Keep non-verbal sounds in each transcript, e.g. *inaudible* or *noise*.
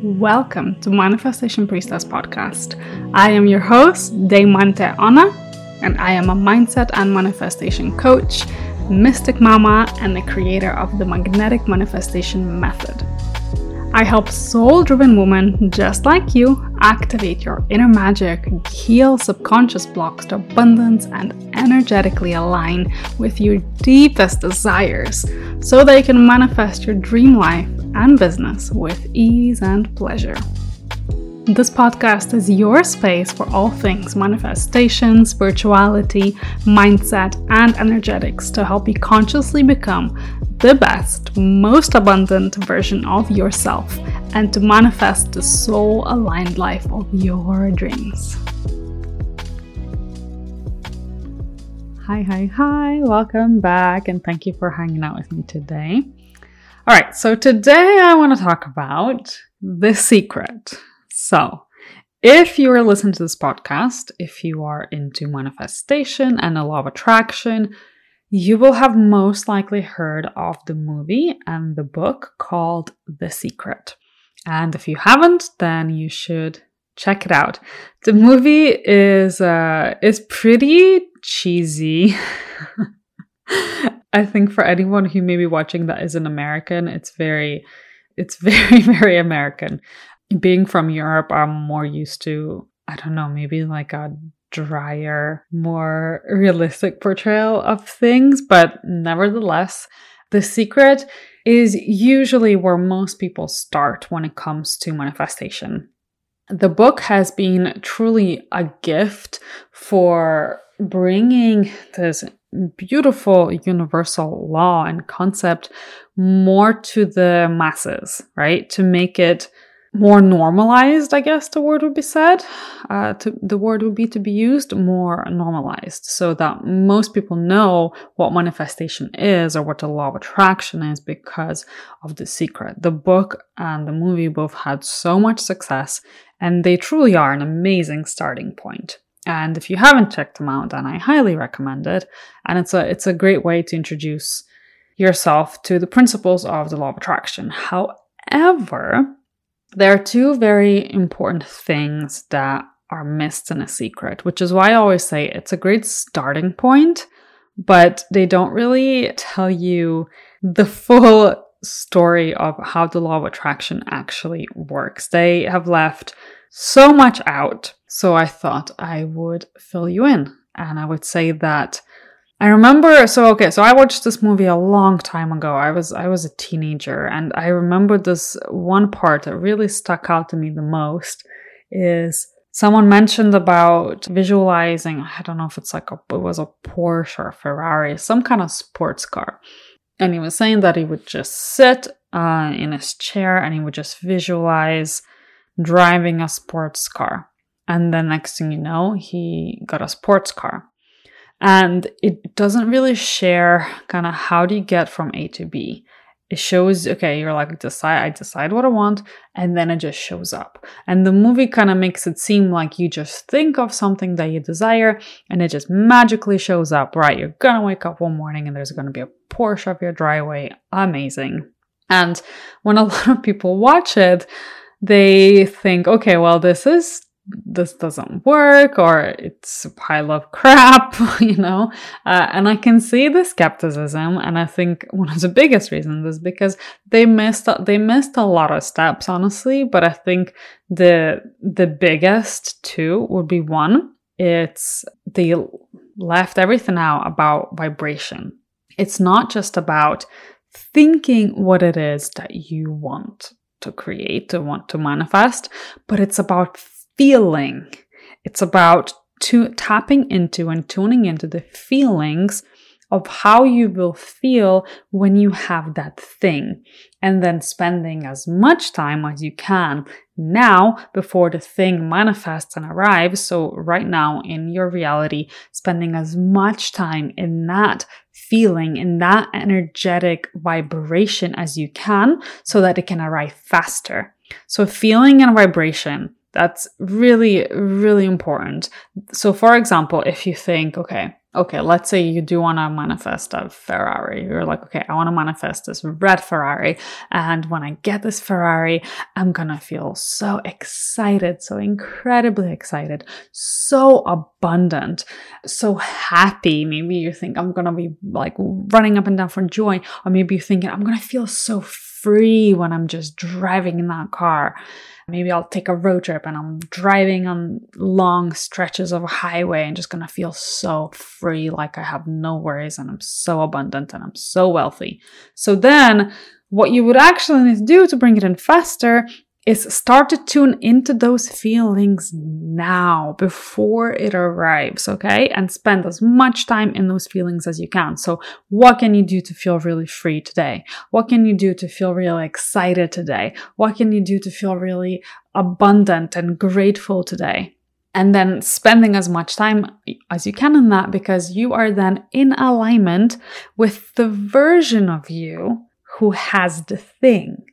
Welcome to Manifestation Priestess Podcast. I am your host, Deimanté Ona, and I am a mindset and manifestation coach, mystic mama, and the creator of the magnetic manifestation method. I help soul driven women just like you activate your inner magic, heal subconscious blocks to abundance, and energetically align with your deepest desires so that you can manifest your dream life and business with ease and pleasure. This podcast is your space for all things manifestation, spirituality, mindset, and energetics to help you consciously become the best, most abundant version of yourself and to manifest the soul aligned life of your dreams. Hi, hi, hi, welcome back, and thank you for hanging out with me today. All right, so today I want to talk about the secret. So, if you are listening to this podcast, if you are into manifestation and the law of attraction, you will have most likely heard of the movie and the book called The Secret. And if you haven't, then you should check it out. The movie is uh, is pretty cheesy. *laughs* I think for anyone who may be watching that is an American, it's very it's *laughs* very very American. Being from Europe, I'm more used to I don't know, maybe like a drier, more realistic portrayal of things, but nevertheless, the secret is usually where most people start when it comes to manifestation. The book has been truly a gift for bringing this beautiful universal law and concept more to the masses, right? To make it more normalized, I guess the word would be said. Uh, to, the word would be to be used more normalized so that most people know what manifestation is or what the law of attraction is because of the secret. The book and the movie both had so much success and they truly are an amazing starting point. And if you haven't checked them out, then I highly recommend it. And it's a, it's a great way to introduce yourself to the principles of the law of attraction. However, there are two very important things that are missed in a secret, which is why I always say it's a great starting point, but they don't really tell you the full story of how the law of attraction actually works. They have left so much out. So I thought I would fill you in. And I would say that I remember so okay, so I watched this movie a long time ago. I was I was a teenager and I remember this one part that really stuck out to me the most is someone mentioned about visualizing, I don't know if it's like a it was a Porsche or a Ferrari, some kind of sports car. And he was saying that he would just sit uh, in his chair and he would just visualize driving a sports car. And then next thing you know, he got a sports car and it doesn't really share kind of how do you get from A to B. It shows, okay, you're like, decide, I decide what I want, and then it just shows up. And the movie kind of makes it seem like you just think of something that you desire, and it just magically shows up, right? You're gonna wake up one morning and there's gonna be a Porsche of your driveway. Amazing. And when a *laughs* lot of people watch it, they think, okay, well, this is this doesn't work or it's a pile of *laughs* crap, *laughs* you know? Uh, and I can see the skepticism. And I think one of the biggest reasons is because they missed, they missed a lot of steps, honestly. But I think the, the biggest two would be one, it's they left everything out about vibration. It's not just about thinking what it is that you want to create, to want to manifest, but it's about feeling. It's about to, tapping into and tuning into the feelings of how you will feel when you have that thing and then spending as much time as you can now before the thing manifests and arrives. So right now in your reality, spending as much time in that feeling, in that energetic vibration as you can so that it can arrive faster. So feeling and vibration that's really, really important. So, for example, if you think, okay, okay, let's say you do want to manifest a Ferrari. You're like, okay, I want to manifest this red Ferrari. And when I get this Ferrari, I'm going to feel so excited, so incredibly excited, so abundant, so happy. Maybe you think I'm going to be like running up and down for joy. Or maybe you're thinking I'm going to feel so free when I'm just driving in that car. Maybe I'll take a road trip and I'm driving on long stretches of a highway and just gonna feel so free, like I have no worries and I'm so abundant and I'm so wealthy. So then what you would actually need to do to bring it in faster is start to tune into those feelings now before it arrives, okay? And spend as much time in those feelings as you can. So, what can you do to feel really free today? What can you do to feel really excited today? What can you do to feel really abundant and grateful today? And then spending as much time as you can in that because you are then in alignment with the version of you who has the thing.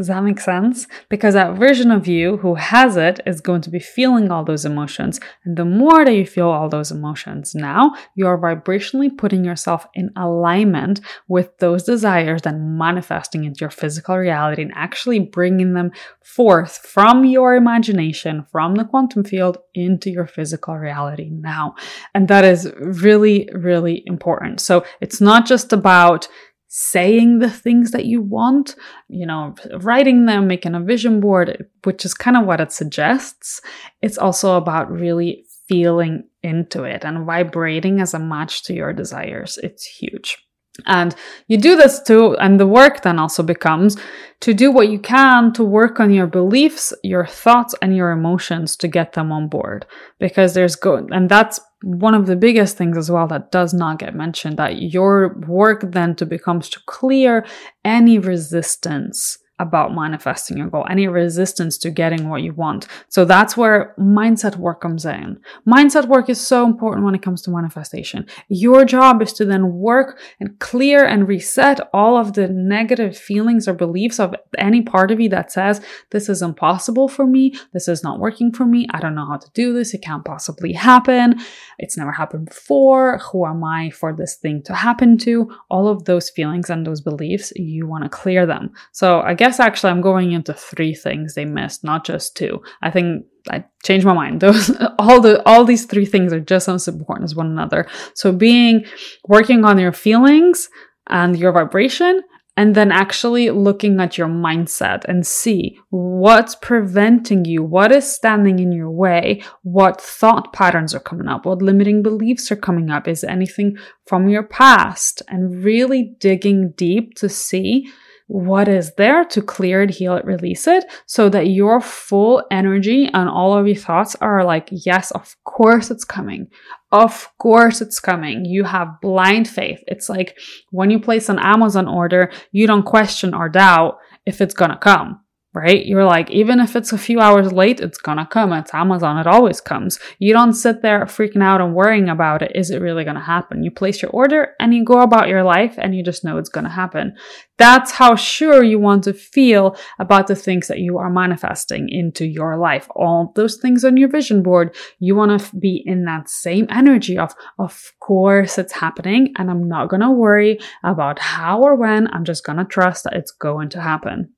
Does that make sense? Because that version of you who has it is going to be feeling all those emotions. And the more that you feel all those emotions now, you're vibrationally putting yourself in alignment with those desires and manifesting into your physical reality and actually bringing them forth from your imagination, from the quantum field into your physical reality now. And that is really, really important. So it's not just about saying the things that you want, you know, writing them, making a vision board, which is kind of what it suggests. It's also about really feeling into it and vibrating as a match to your desires. It's huge. And you do this too, and the work then also becomes to do what you can to work on your beliefs, your thoughts, and your emotions to get them on board. Because there's good, and that's one of the biggest things as well that does not get mentioned that your work then to becomes to clear any resistance about manifesting your goal, any resistance to getting what you want. So that's where mindset work comes in. Mindset work is so important when it comes to manifestation. Your job is to then work and clear and reset all of the negative feelings or beliefs of any part of you that says, this is impossible for me. This is not working for me. I don't know how to do this. It can't possibly happen. It's never happened before. Who am I for this thing to happen to? All of those feelings and those beliefs, you want to clear them. So I guess guess actually I'm going into three things they missed, not just two. I think I changed my mind. *laughs* Those all the all these three things are just as important as one another. So being working on your feelings and your vibration and then actually looking at your mindset and see what's preventing you, what is standing in your way, what thought patterns are coming up, what limiting beliefs are coming up, is anything from your past, and really digging deep to see what is there to clear it, heal it, release it, so that your full energy and all of your thoughts are like, yes, of course it's coming. Of course it's coming. You have blind faith. It's like when you place an Amazon order, you don't question or doubt if it's gonna come right? You're like, even if it's a few hours late, it's gonna come. It's Amazon, it always comes. You don't sit there freaking out and worrying about it. Is it really gonna happen? You place your order and you go about your life and you just know it's gonna happen. That's how sure you want to feel about the things that you are manifesting into your life. All those things on your vision board, you wanna be in that same energy of, of course it's happening and I'm not gonna worry about how or when. I'm just gonna trust that it's going to happen.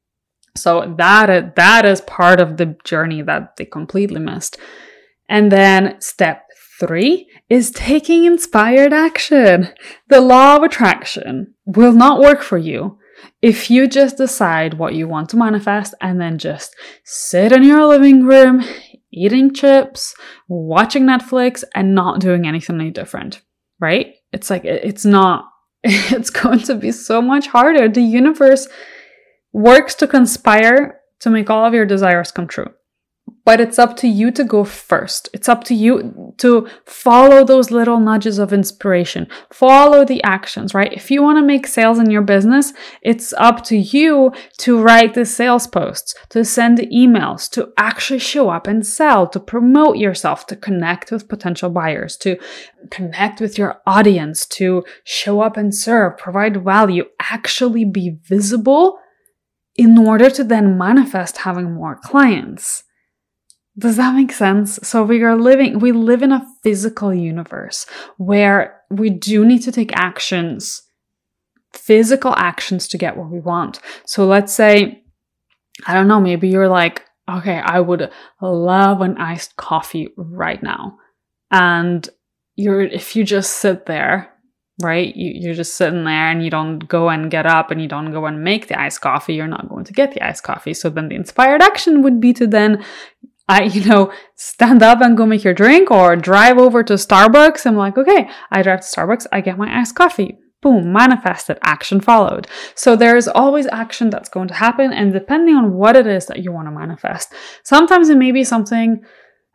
So that that is part of the journey that they completely missed. And then step 3 is taking inspired action. The law of attraction will not work for you if you just decide what you want to manifest and then just sit in your living room eating chips, watching Netflix and not doing anything any different, right? It's like it's not *laughs* it's going to be so much harder. The universe works to conspire to make all of your desires come true. But it's up to you to go first. It's up to you to follow those little nudges of inspiration. Follow the actions, right? If you want to make sales in your business, it's up to you to write the sales posts, to send emails, to actually show up and sell, to promote yourself, to connect with potential buyers, to connect with your audience, to show up and serve, provide value, actually be visible in order to then manifest having more clients. Does that make sense? So we are living, we live in a physical universe where we do need to take actions, physical actions to get what we want. So let's say, I don't know, maybe you're like, okay, I would love an iced coffee right now. And you're, if you just sit there right? You, you're just sitting there and you don't go and get up and you don't go and make the iced coffee. You're not going to get the iced coffee. So then the inspired action would be to then, I, *laughs* you know, stand up and go make your drink or drive over to Starbucks. I'm like, okay, I drive to Starbucks. I get my iced coffee. Boom, manifested, action followed. So there's always action that's going to happen. And depending on what it is that you want to manifest, sometimes it may be something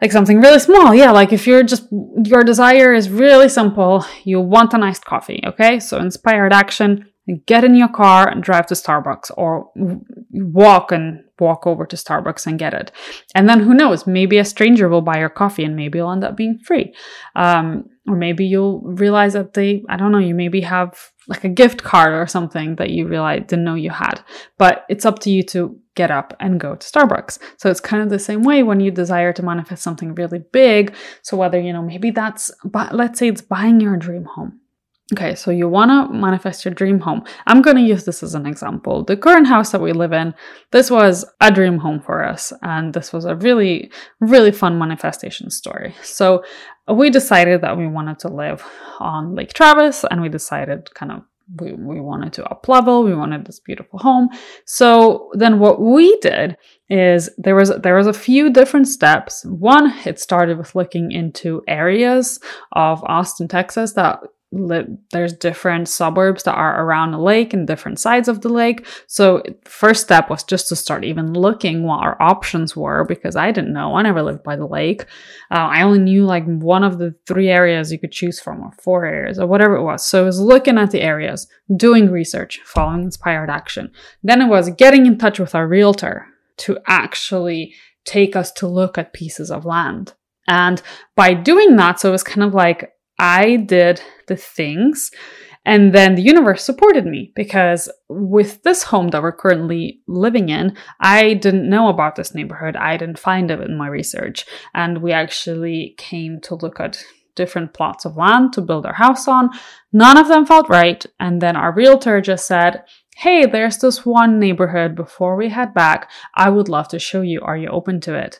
like something really small. Yeah, like if you're just, your desire is really simple, you want a nice coffee, okay? So inspired action, get in your car and drive to Starbucks or walk and walk over to Starbucks and get it. And then who knows, maybe a stranger will buy your coffee and maybe you'll end up being free. Um, or maybe you'll realize that they, I don't know, you maybe have like a gift card or something that you realize didn't know you had. But it's up to you to get up and go to Starbucks. So it's kind of the same way when you desire to manifest something really big. So whether, you know, maybe that's, but let's say it's buying your dream home. Okay, so you want to manifest your dream home. I'm going to use this as an example. The current house that we live in, this was a dream home for us. And this was a really, really fun manifestation story. So we decided that we wanted to live on Lake Travis and we decided kind of we, we wanted to up level we wanted this beautiful home so then what we did is there was there was a few different steps one it started with looking into areas of austin texas that there's different suburbs that are around the lake and different sides of the lake. So first step was just to start even looking what our options were because I didn't know. I never lived by the lake. Uh, I only knew like one of the three areas you could choose from or four areas or whatever it was. So it was looking at the areas, doing research, following inspired action. Then it was getting in touch with our realtor to actually take us to look at pieces of land. And by doing that, so it was kind of like I did the things and then the universe supported me because with this home that we're currently living in, I didn't know about this neighborhood. I didn't find it in my research. And we actually came to look at different plots of land to build our house on. None of them felt right. And then our realtor just said, Hey, there's this one neighborhood before we head back. I would love to show you. Are you open to it?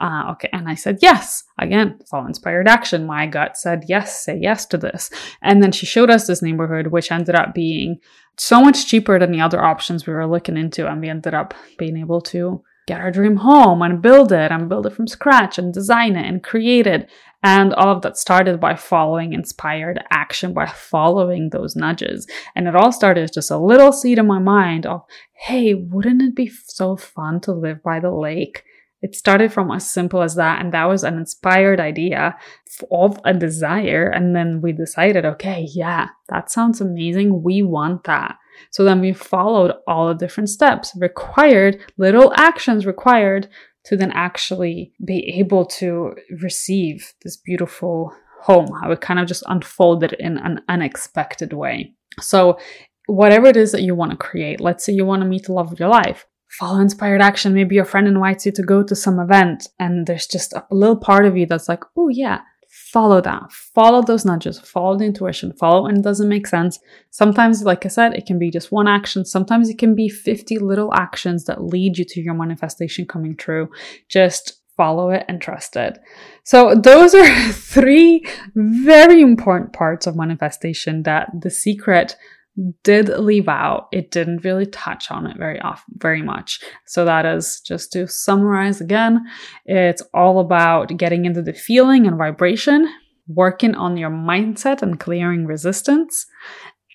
Uh, okay. And I said, yes. Again, follow inspired action. My gut said, yes, say yes to this. And then she showed us this neighborhood, which ended up being so much cheaper than the other options we were looking into. And we ended up being able to get our dream home and build it and build it from scratch and design it and create it. And all of that started by following inspired action, by following those nudges. And it all started as just a little seed in my mind of, hey, wouldn't it be so fun to live by the lake? It started from as simple as that. And that was an inspired idea of a desire. And then we decided, okay, yeah, that sounds amazing. We want that. So then we followed all the different steps required, little actions required to then actually be able to receive this beautiful home. How it kind of just unfolded in an unexpected way. So whatever it is that you want to create, let's say you want to meet the love of your life follow inspired action. Maybe your friend invites you to go to some event and there's just a little part of you that's like, oh yeah, follow that. Follow those nudges, follow the intuition, follow and it doesn't make sense. Sometimes, like I said, it can be just one action. Sometimes it can be 50 little actions that lead you to your manifestation coming true. Just follow it and trust it. So those are *laughs* three very important parts of manifestation that the secret did leave out. It didn't really touch on it very often, very much. So that is just to summarize again, it's all about getting into the feeling and vibration, working on your mindset and clearing resistance,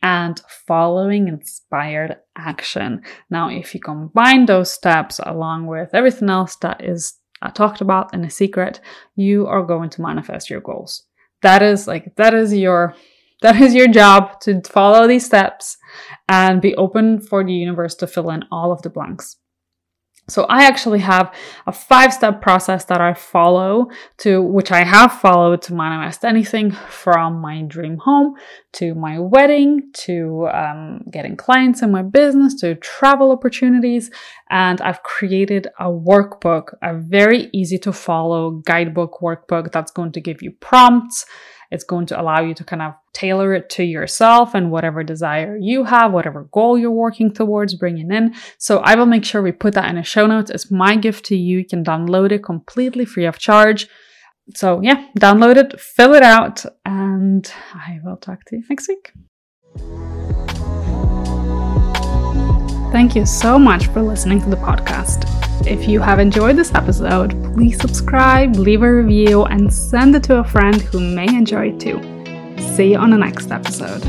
and following inspired action. Now, if you combine those steps along with everything else that is uh, talked about in a secret, you are going to manifest your goals. That is like, that is your that is your job to follow these steps and be open for the universe to fill in all of the blanks. So I actually have a five-step process that I follow to which I have followed to manifest anything from my dream home to my wedding to um, getting clients in my business to travel opportunities. And I've created a workbook, a very easy to follow guidebook workbook that's going to give you prompts it's going to allow you to kind of tailor it to yourself and whatever desire you have, whatever goal you're working towards bringing in. So I will make sure we put that in the show notes. It's my gift to you. You can download it completely free of charge. So yeah, download it, fill it out, and I will talk to you next week. Thank you so much for listening to the podcast. If you have enjoyed this episode, please subscribe, leave a review, and send it to a friend who may enjoy it too. See you on the next episode.